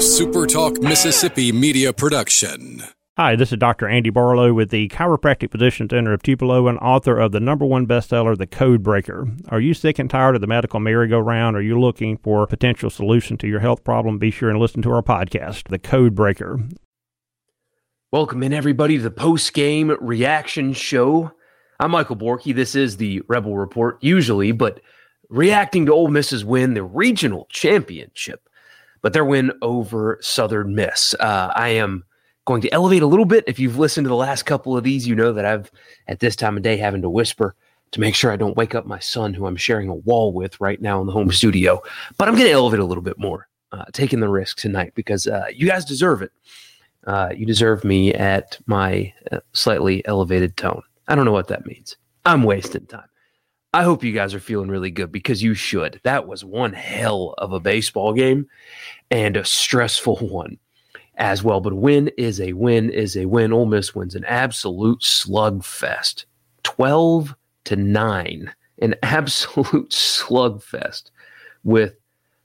SuperTalk Mississippi media production. Hi, this is Dr. Andy Barlow with the Chiropractic Physician Center of Tupelo and author of the number one bestseller, The Code Breaker. Are you sick and tired of the medical merry-go-round? Are you looking for a potential solution to your health problem? Be sure and listen to our podcast, The Code Breaker. Welcome in, everybody, to the post game reaction show. I'm Michael Borky. This is the Rebel Report, usually, but reacting to Ole Miss's win, the regional championship, but their win over Southern Miss. Uh, I am going to elevate a little bit. If you've listened to the last couple of these, you know that I've, at this time of day, having to whisper to make sure I don't wake up my son, who I'm sharing a wall with right now in the home studio. But I'm going to elevate a little bit more, uh, taking the risk tonight because uh, you guys deserve it. Uh, you deserve me at my uh, slightly elevated tone. I don't know what that means. I'm wasting time. I hope you guys are feeling really good because you should. That was one hell of a baseball game and a stressful one as well. But win is a win is a win. Ole Miss wins an absolute slugfest, twelve to nine, an absolute slugfest with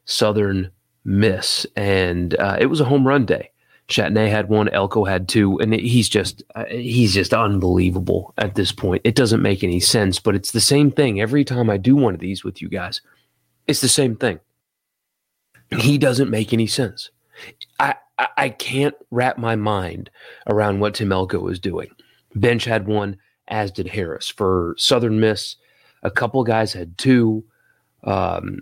Southern Miss, and uh, it was a home run day. Chatney had one, Elko had two, and he's just uh, he's just unbelievable at this point. It doesn't make any sense, but it's the same thing every time I do one of these with you guys. It's the same thing. He doesn't make any sense. I I can't wrap my mind around what Tim Elko was doing. Bench had one, as did Harris. For Southern Miss, a couple guys had two. Um,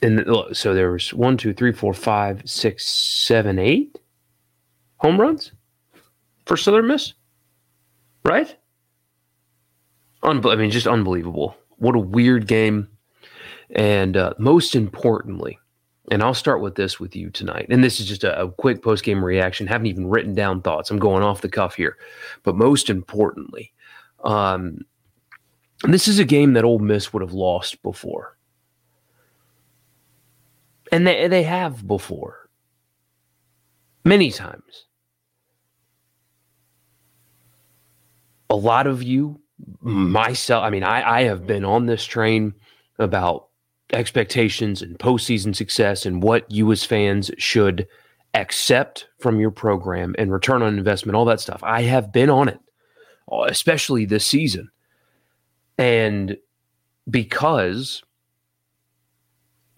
and so there was one, two, three, four, five, six, seven, eight home runs for Southern Miss, right? Unbe- I mean, just unbelievable. What a weird game. And uh, most importantly, and I'll start with this with you tonight. And this is just a, a quick post game reaction. Haven't even written down thoughts. I'm going off the cuff here. But most importantly, um, this is a game that Ole Miss would have lost before. And they, they have before. Many times. A lot of you, myself, I mean, I, I have been on this train about expectations and postseason success and what you as fans should accept from your program and return on investment, all that stuff. I have been on it, especially this season. And because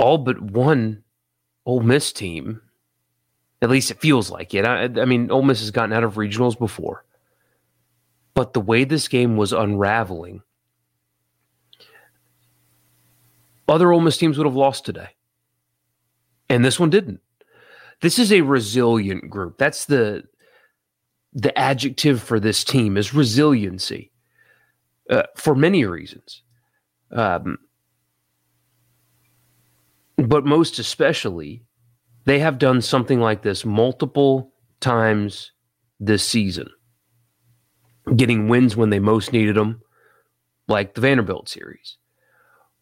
all but one Ole Miss team, at least it feels like it. I, I mean, Ole Miss has gotten out of regionals before, but the way this game was unraveling Other Ole Miss teams would have lost today. And this one didn't. This is a resilient group. That's the the adjective for this team is resiliency uh, for many reasons. Um, but most especially, they have done something like this multiple times this season, getting wins when they most needed them, like the Vanderbilt series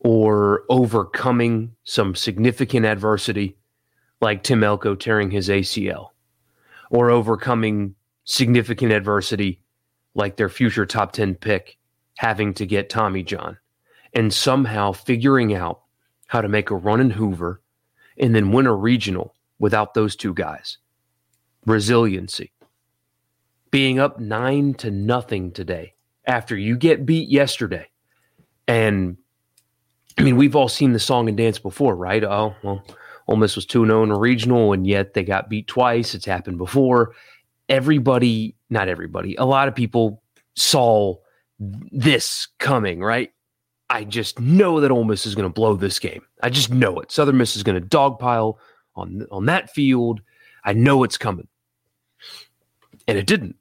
or overcoming some significant adversity, like Tim Elko tearing his ACL, or overcoming significant adversity, like their future top 10 pick having to get Tommy John, and somehow figuring out how to make a run in Hoover and then win a regional without those two guys. Resiliency. Being up nine to nothing today after you get beat yesterday and I mean, we've all seen the song and dance before, right? Oh, well, Ole Miss was 2 0 in a regional, and yet they got beat twice. It's happened before. Everybody, not everybody, a lot of people saw this coming, right? I just know that Ole Miss is going to blow this game. I just know it. Southern Miss is going to dogpile on on that field. I know it's coming, and it didn't,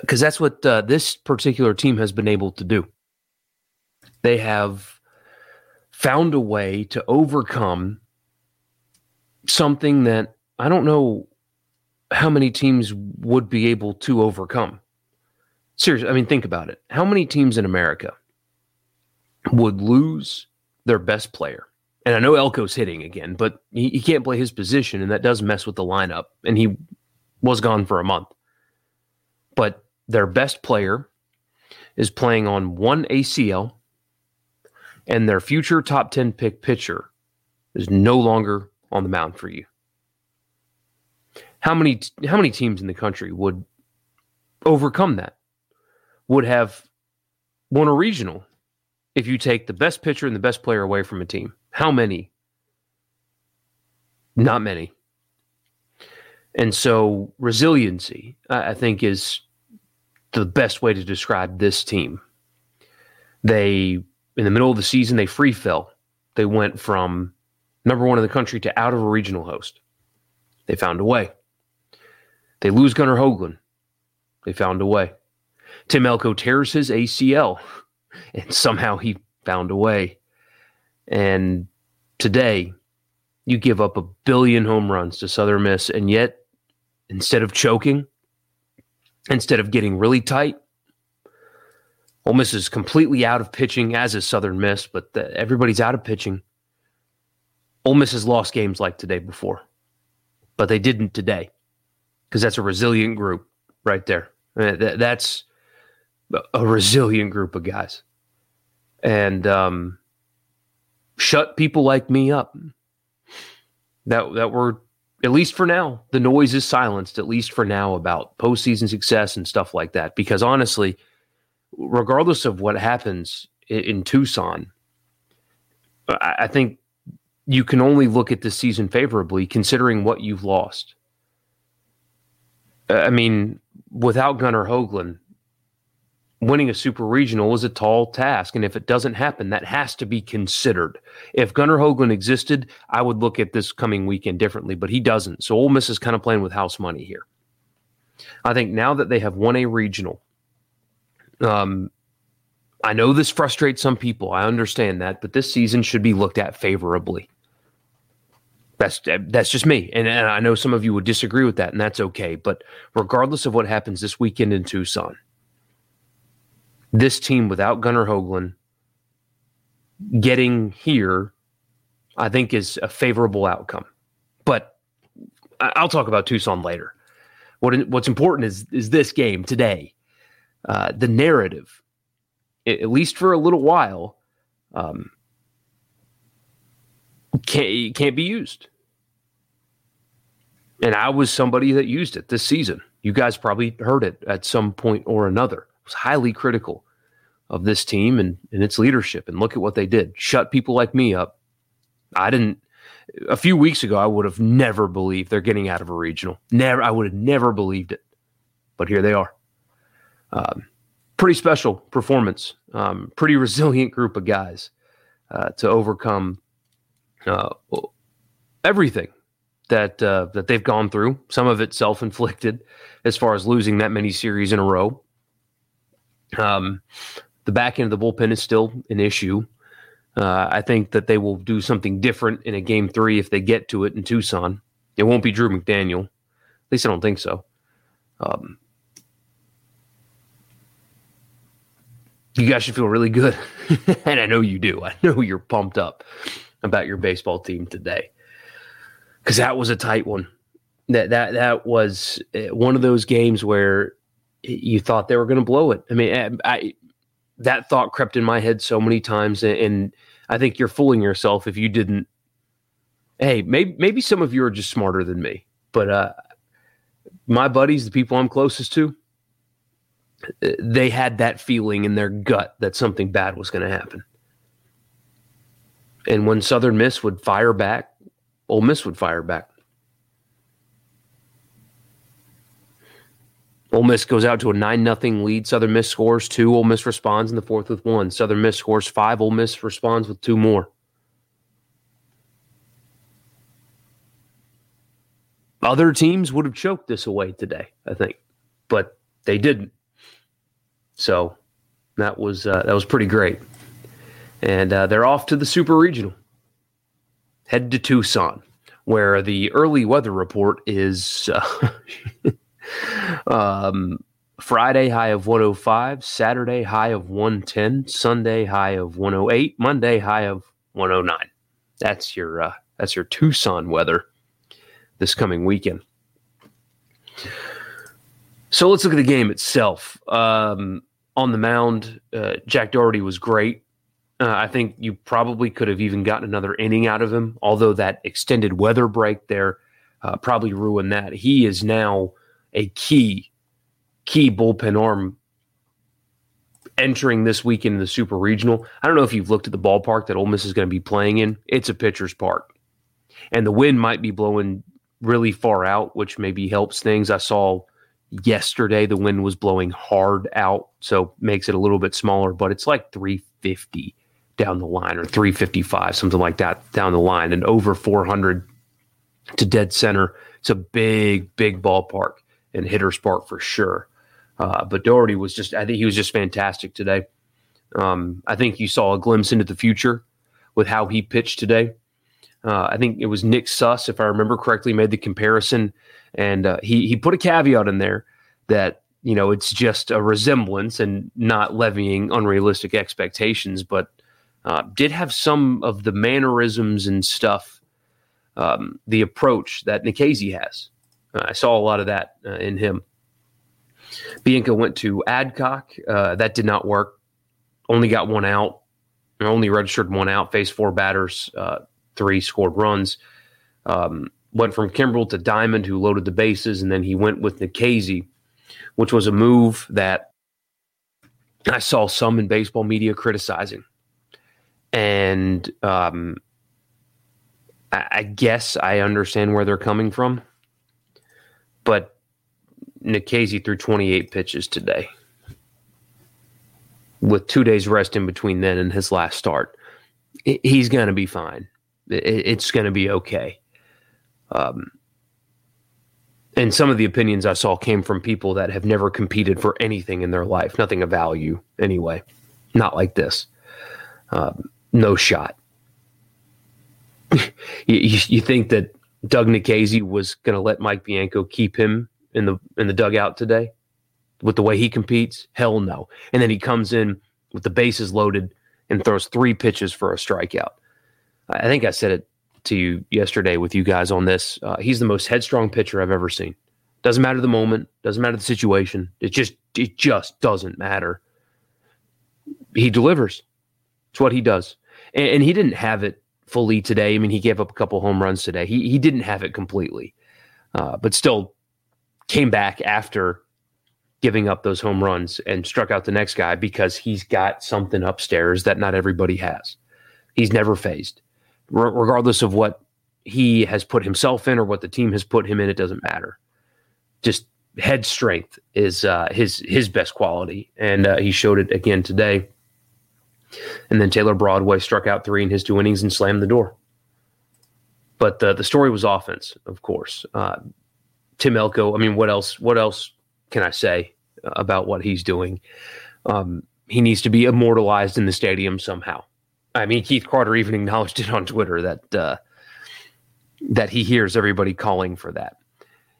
because that's what uh, this particular team has been able to do they have found a way to overcome something that I don't know how many teams would be able to overcome. Seriously, I mean, think about it. How many teams in America would lose their best player? And I know Elko's hitting again, but he, he can't play his position, and that does mess with the lineup. And he was gone for a month. But their best player is playing on one ACL and their future top 10 pick pitcher is no longer on the mound for you. How many how many teams in the country would overcome that? Would have won a regional if you take the best pitcher and the best player away from a team? How many? Not many. And so resiliency, I think, is the best way to describe this team. They, in the middle of the season, they free fell. They went from number one in the country to out of a regional host. They found a way. They lose Gunnar Hoglund. They found a way. Tim Elko tears his ACL, and somehow he found a way. And today, you give up a billion home runs to Southern Miss, and yet, instead of choking, instead of getting really tight, Ole Miss is completely out of pitching, as is Southern Miss, but the, everybody's out of pitching. Ole Miss has lost games like today before, but they didn't today because that's a resilient group right there. Uh, that's a resilient group of guys. And um, shut people like me up. That that were at least for now, the noise is silenced, at least for now, about postseason success and stuff like that. Because honestly, regardless of what happens in, in Tucson, I, I think you can only look at this season favorably considering what you've lost. I mean, without Gunnar Hoglund, winning a super regional is a tall task. And if it doesn't happen, that has to be considered. If Gunnar Hoglund existed, I would look at this coming weekend differently, but he doesn't. So Ole Miss is kind of playing with house money here. I think now that they have won a regional, um, I know this frustrates some people. I understand that, but this season should be looked at favorably. That's that's just me, and, and I know some of you would disagree with that, and that's okay. But regardless of what happens this weekend in Tucson, this team without Gunnar Hoglund getting here, I think, is a favorable outcome. But I'll talk about Tucson later. What what's important is is this game today. Uh, the narrative, at least for a little while, um, can't can't be used. And I was somebody that used it this season. You guys probably heard it at some point or another. It was highly critical of this team and, and its leadership. And look at what they did. Shut people like me up. I didn't a few weeks ago I would have never believed they're getting out of a regional. Never I would have never believed it. But here they are. Um, pretty special performance. Um, pretty resilient group of guys uh, to overcome uh, everything that uh, that they've gone through. Some of it self inflicted, as far as losing that many series in a row. Um, the back end of the bullpen is still an issue. Uh, I think that they will do something different in a game three if they get to it in Tucson. It won't be Drew McDaniel. At least I don't think so. Um, you guys should feel really good. and I know you do. I know you're pumped up about your baseball team today because that was a tight one. That that that was uh, one of those games where you thought they were going to blow it. I mean, I, that thought crept in my head so many times, and I think you're fooling yourself if you didn't. Hey, maybe maybe some of you are just smarter than me, but uh, my buddies, the people I'm closest to, they had that feeling in their gut that something bad was going to happen. And when Southern Miss would fire back, Ole Miss would fire back. Ole Miss goes out to a 9 0 lead. Southern Miss scores two. Ole Miss responds in the fourth with one. Southern Miss scores five. Ole Miss responds with two more. Other teams would have choked this away today, I think, but they didn't. So that was uh, that was pretty great. And uh, they're off to the Super Regional. Head to Tucson, where the early weather report is uh, um, Friday high of 105, Saturday high of 110, Sunday high of 108, Monday high of 109. That's your uh, that's your Tucson weather this coming weekend. So let's look at the game itself. Um, on the mound, uh, Jack Dougherty was great. Uh, I think you probably could have even gotten another inning out of him, although that extended weather break there uh, probably ruined that. He is now a key, key bullpen arm entering this week in the Super Regional. I don't know if you've looked at the ballpark that Ole Miss is going to be playing in. It's a pitcher's park, and the wind might be blowing really far out, which maybe helps things. I saw yesterday the wind was blowing hard out, so makes it a little bit smaller, but it's like 350 down the line or 355, something like that down the line, and over 400 to dead center. It's a big, big ballpark and hitter's spark for sure. Uh, but Dougherty was just, I think he was just fantastic today. Um, I think you saw a glimpse into the future with how he pitched today. Uh, I think it was Nick Suss, if I remember correctly, made the comparison, and uh, he he put a caveat in there that you know it's just a resemblance and not levying unrealistic expectations, but uh, did have some of the mannerisms and stuff, um, the approach that Nikhazy has. Uh, I saw a lot of that uh, in him. Bianca went to Adcock. Uh, that did not work. Only got one out. Only registered one out. Faced four batters. Three scored runs. Um, went from Kimbrel to Diamond, who loaded the bases, and then he went with Nikhazy, which was a move that I saw some in baseball media criticizing. And um, I, I guess I understand where they're coming from. But Nikhazy threw 28 pitches today with two days rest in between then and his last start. He's going to be fine. It's going to be okay. Um, and some of the opinions I saw came from people that have never competed for anything in their life, nothing of value anyway. Not like this. Um, no shot. you, you, think that Doug Nikhazy was going to let Mike Bianco keep him in the in the dugout today with the way he competes? Hell no. And then he comes in with the bases loaded and throws three pitches for a strikeout. I think I said it to you yesterday with you guys on this. Uh, he's the most headstrong pitcher I've ever seen. Doesn't matter the moment, doesn't matter the situation. It just it just doesn't matter. He delivers. It's what he does, and, and he didn't have it fully today. I mean, he gave up a couple home runs today. He he didn't have it completely, uh, but still came back after giving up those home runs and struck out the next guy because he's got something upstairs that not everybody has. He's never phased regardless of what he has put himself in or what the team has put him in, it doesn't matter. Just head strength is uh, his his best quality, and uh, he showed it again today. And then Taylor Broadway struck out three in his two innings and slammed the door. But the the story was offense, of course. Uh, Tim Elko. I mean, what else? What else can I say about what he's doing? Um, he needs to be immortalized in the stadium somehow. I mean, Keith Carter even acknowledged it on Twitter that uh, that he hears everybody calling for that.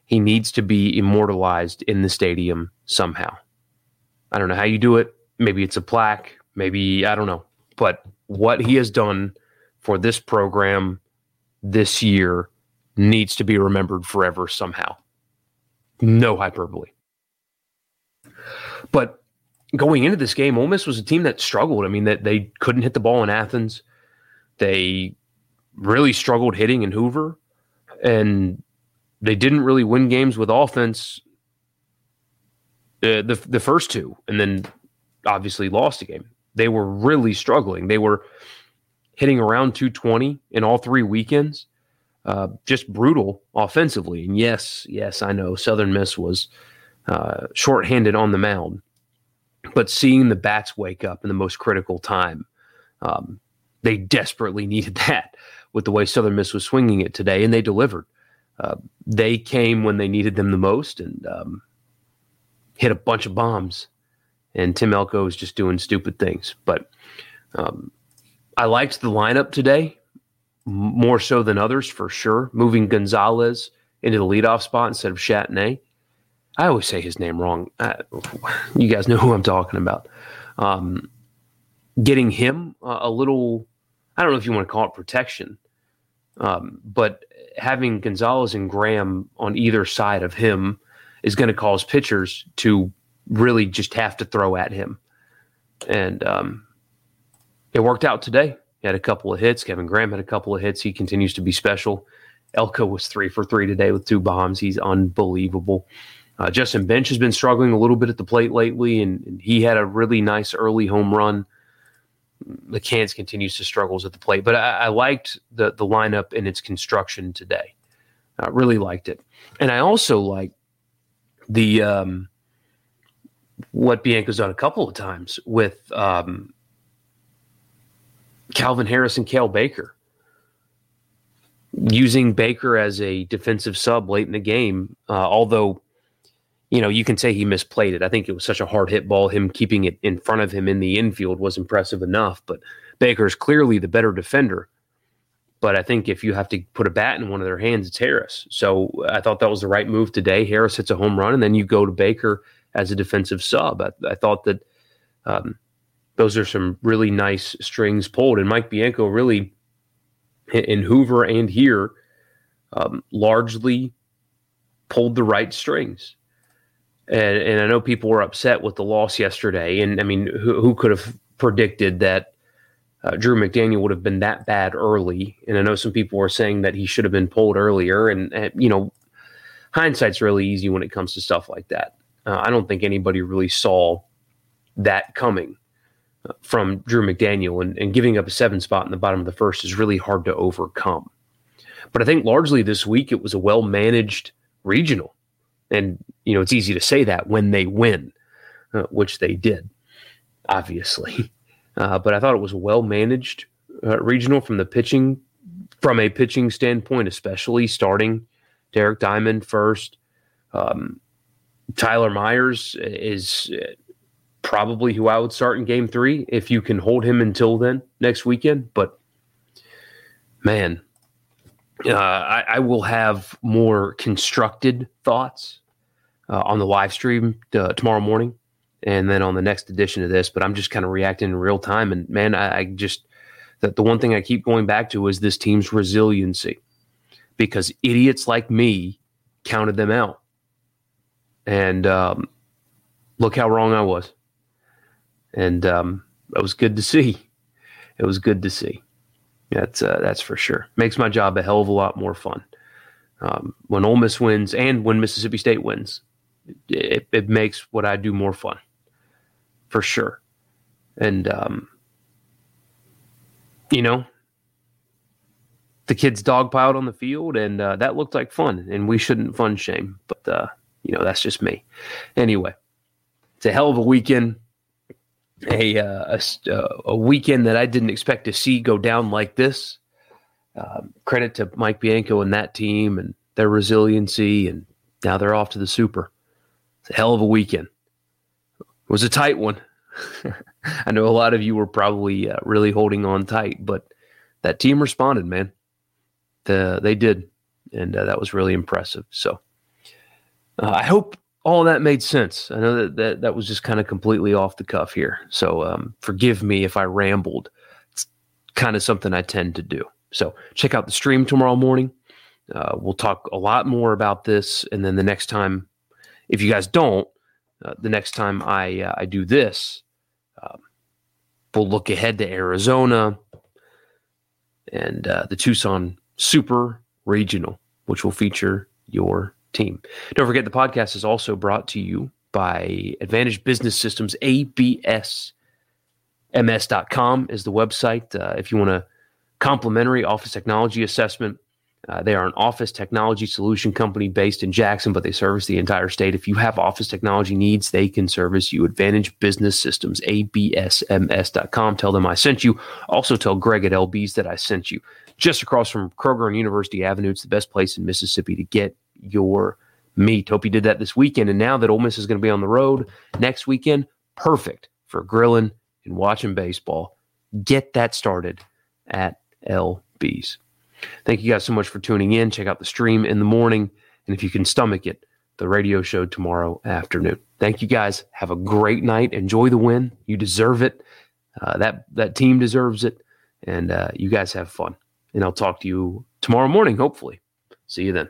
He needs to be immortalized in the stadium somehow. I don't know how you do it. Maybe it's a plaque. Maybe I don't know. But what he has done for this program this year needs to be remembered forever somehow. No hyperbole. But going into this game, Ole Miss was a team that struggled. I mean, that they couldn't hit the ball in Athens. They really struggled hitting in Hoover, and they didn't really win games with offense. Uh, the the first two, and then obviously lost a game. They were really struggling. They were hitting around 220 in all three weekends. Uh, just brutal offensively. And yes, yes, I know Southern Miss was uh, shorthanded on the mound, but seeing the bats wake up in the most critical time, um, they desperately needed that with the way Southern Miss was swinging it today, and they delivered. Uh, they came when they needed them the most and um, hit a bunch of bombs. And Tim Elko is just doing stupid things. But um, I liked the lineup today more so than others for sure. Moving Gonzalez into the leadoff spot instead of Chatagnier. I always say his name wrong. You guys know who I'm talking about. Um, getting him uh, a little, I don't know if you want to call it protection, um, but having Gonzalez and Graham on either side of him is going to cause pitchers to really just have to throw at him. And um, it worked out today. He had a couple of hits. Kevin Graham had a couple of hits. He continues to be special. Elko was three for three today with two bombs. He's unbelievable. Uh, Justin Bench has been struggling a little bit at the plate lately, and, and he had a really nice early home run. McCants continues to struggles at the plate, but I, I liked the the lineup and its construction today. I really liked it, and I also like the um, what Bianco's done a couple of times with um, Calvin Harris and Cael Baker using Baker as a defensive sub late in the game, uh, although you know, you can say he misplayed it. I think it was such a hard hit ball. Him keeping it in front of him in the infield was impressive enough. But Baker's clearly the better defender. But I think if you have to put a bat in one of their hands, it's Harris. So I thought that was the right move today. Harris hits a home run, and then you go to Baker as a defensive sub. I, I thought that um, those are some really nice strings pulled. And Mike Bianco really, in Hoover and here, um, largely pulled the right strings. And, and I know people were upset with the loss yesterday. And I mean, who, who could have predicted that uh, Drew McDaniel would have been that bad early? And I know some people were saying that he should have been pulled earlier. And, and you know, hindsight's really easy when it comes to stuff like that. Uh, I don't think anybody really saw that coming uh, from Drew McDaniel. And, and giving up a seven spot in the bottom of the first is really hard to overcome. But I think largely this week it was a well managed regional. And, you know, it's easy to say that when they win, uh, which they did, obviously. Uh, but I thought it was well managed uh, regional from the pitching, from a pitching standpoint, especially starting Derek Diamond first. Um, Tyler Myers is probably who I would start in game three if you can hold him until then next weekend. But man, uh, I, I, will have more constructed thoughts uh, on the live stream uh, tomorrow morning and then on the next edition of this. But I'm just kind of reacting in real time. And man, I, I just, that the one thing I keep going back to is this team's resiliency because idiots like me counted them out. And um, look how wrong I was. And um, it was good to see. It was good to see. That's uh, that's for sure. Makes my job a hell of a lot more fun. Um, when Ole Miss wins and when Mississippi State wins, it, it makes what I do more fun, for sure. And um, you know, the kids dogpiled on the field, and uh, that looked like fun. And we shouldn't fun shame, but uh, you know that's just me. Anyway, it's a hell of a weekend a, uh, a, uh, a weekend that I didn't expect to see go down like this. Um, credit to Mike Bianco and that team and their resiliency, and now they're off to the Super. It's a hell of a weekend. It was a tight one. I know a lot of you were probably uh, really holding on tight, but that team responded, man. The, they did, and uh, that was really impressive. So uh, I hope all that made sense. I know that that, that was just kind of completely off the cuff here. So um, forgive me if I rambled. It's kind of something I tend to do. So check out the stream tomorrow morning. Uh, we'll talk a lot more about this. And then the next time, if you guys don't, uh, the next time I, uh, I do this, um, we'll look ahead to Arizona and uh, the Tucson Super Regional, which will feature your team. Don't forget the podcast is also brought to you by Advantage Business Systems, ABSMS.com is the website. Uh, if you want a complimentary office technology assessment, uh, they are an office technology solution company based in Jackson, but they service the entire state. If you have office technology needs, they can service you. Advantage Business Systems, ABSMS.com. Tell them I sent you. Also tell Greg at LB's that I sent you. Just across from Kroger and University Avenue, it's the best place in Mississippi to get your meat. Hope you did that this weekend. And now that Ole Miss is going to be on the road next weekend, perfect for grilling and watching baseball. Get that started at LB's. Thank you guys so much for tuning in. Check out the stream in the morning. And if you can stomach it, the radio show tomorrow afternoon. Thank you guys. Have a great night. Enjoy the win. You deserve it. Uh, that that team deserves it, and uh, you guys have fun. And I'll talk to you tomorrow morning. Hopefully, see you then.